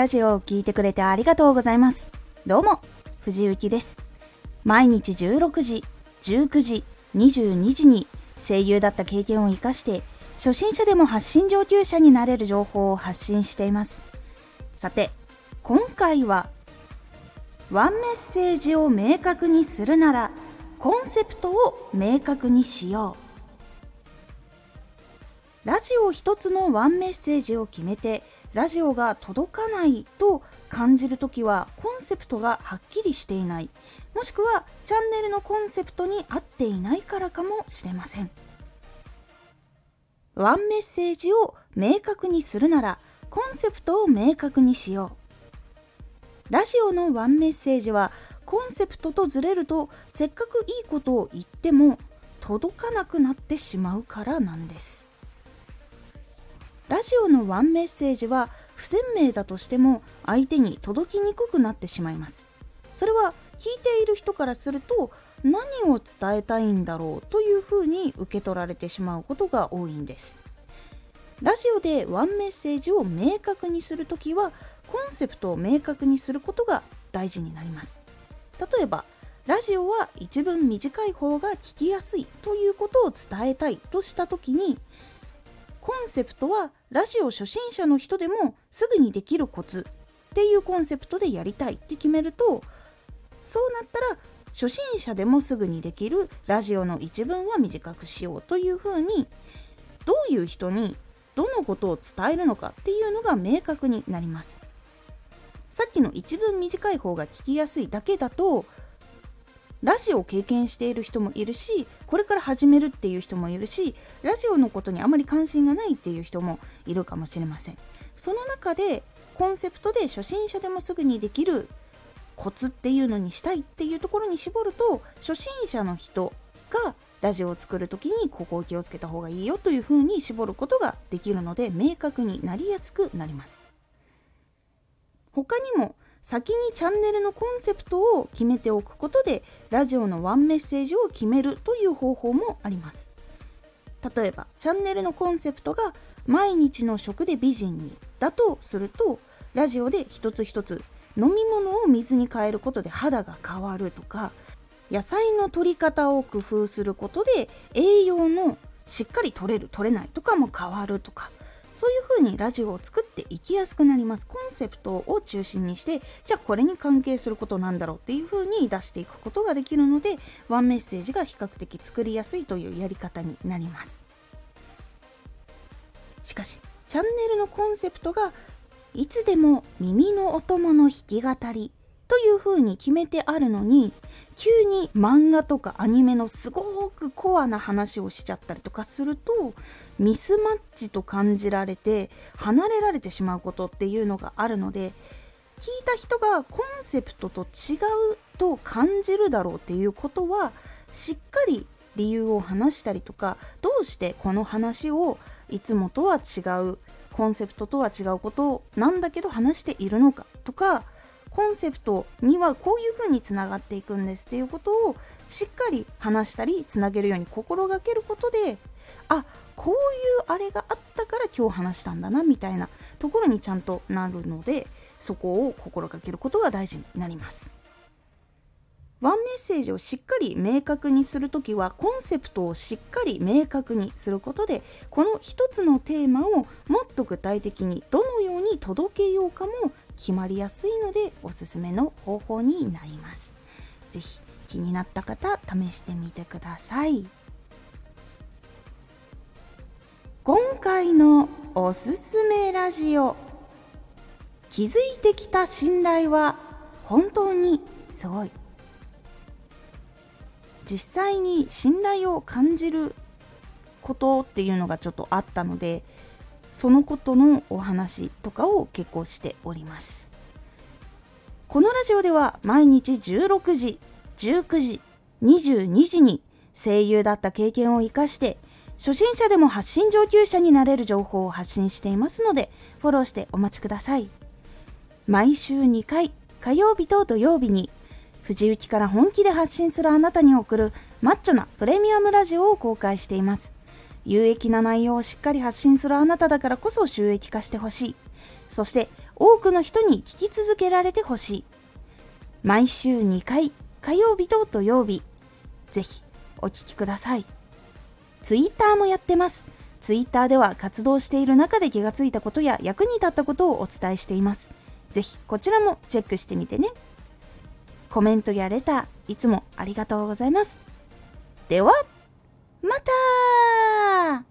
ラジオを聴いてくれてありがとうございます。どうも、藤幸です。毎日16時、19時、22時に声優だった経験を活かして、初心者でも発信上級者になれる情報を発信しています。さて、今回は、ワンメッセージを明確にするなら、コンセプトを明確にしよう。ラジオ一つのワンメッセージを決めてラジオが届かないと感じるときはコンセプトがはっきりしていない。もしくはチャンネルのコンセプトに合っていないからかもしれません。ワンメッセージを明確にするならコンセプトを明確にしよう。ラジオのワンメッセージはコンセプトとずれるとせっかくいいことを言っても届かなくなってしまうからなんです。ラジオのワンメッセージは不鮮明だとしても相手に届きにくくなってしまいます。それは聞いている人からすると何を伝えたいんだろうというふうに受け取られてしまうことが多いんです。ラジオでワンメッセージを明確にするときはコンセプトを明確にすることが大事になります。例えばラジオは一文短い方が聞きやすいということを伝えたいとした時にコンセプトはラジオ初心者の人でもすぐにできるコツっていうコンセプトでやりたいって決めるとそうなったら初心者でもすぐにできるラジオの一文は短くしようというふうにどういう人にどのことを伝えるのかっていうのが明確になります。さっきの一文短い方が聞きやすいだけだとラジオを経験している人もいるしこれから始めるっていう人もいるしラジオのことにあまり関心がないっていう人もいるかもしれません。その中でコンセプトで初心者でもすぐにできるコツっていうのにしたいっていうところに絞ると初心者の人がラジオを作る時にここを気をつけた方がいいよというふうに絞ることができるので明確になりやすくなります。他にも先にチャンネルのコンセプトを決めておくことでラジオのワンメッセージを決めるという方法もあります。例えばチャンネルのコンセプトが毎日の食で美人にだとするとラジオで一つ一つ飲み物を水に変えることで肌が変わるとか野菜の取り方を工夫することで栄養のしっかり取れる取れないとかも変わるとか。そういう風にラジオを作っていきやすくなります。コンセプトを中心にしてじゃあこれに関係することなんだろうっていう風に出していくことができるのでワンメッセージが比較的作りやすいというやり方になります。しかしチャンネルのコンセプトがいつでも耳のお供の弾き語り。という風に決めてあるのに急に漫画とかアニメのすごくコアな話をしちゃったりとかするとミスマッチと感じられて離れられてしまうことっていうのがあるので聞いた人がコンセプトと違うと感じるだろうっていうことはしっかり理由を話したりとかどうしてこの話をいつもとは違うコンセプトとは違うことなんだけど話しているのかとかコンセプトにはこういう風につながっていくんですっていうことをしっかり話したりつなげるように心がけることであこういうあれがあったから今日話したんだなみたいなところにちゃんとなるのでそこを心がけることが大事になります。ワンメッセージをしっかり明確にするときはコンセプトをしっかり明確にすることでこの一つのテーマをもっと具体的にどのように届けようかも決まりやすいのでおすすめの方法になります。是非気になった方試してみてください。今回のおすすめラジオ気づいてきた信頼は本当にすごい実際に信頼を感じることっていうのがちょっとあったのでそのことのお話とかを結構しております。このラジオでは毎日16時19時22時に声優だった経験を生かして初心者でも発信上級者になれる情報を発信していますのでフォローしてお待ちください。毎週2回火曜日と土曜日に藤雪から本気で発信するあなたに送るマッチョなプレミアムラジオを公開しています。有益な内容をしっかり発信するあなただからこそ収益化してほしい。そして、多くの人に聞き続けられてほしい。毎週2回、火曜日と土曜日。ぜひお聴きください。ツイッターもやってます。ツイッターでは活動している中で気がついたことや役に立ったことをお伝えしています。ぜひこちらもチェックしてみてね。コメントやレター、いつもありがとうございます。では、また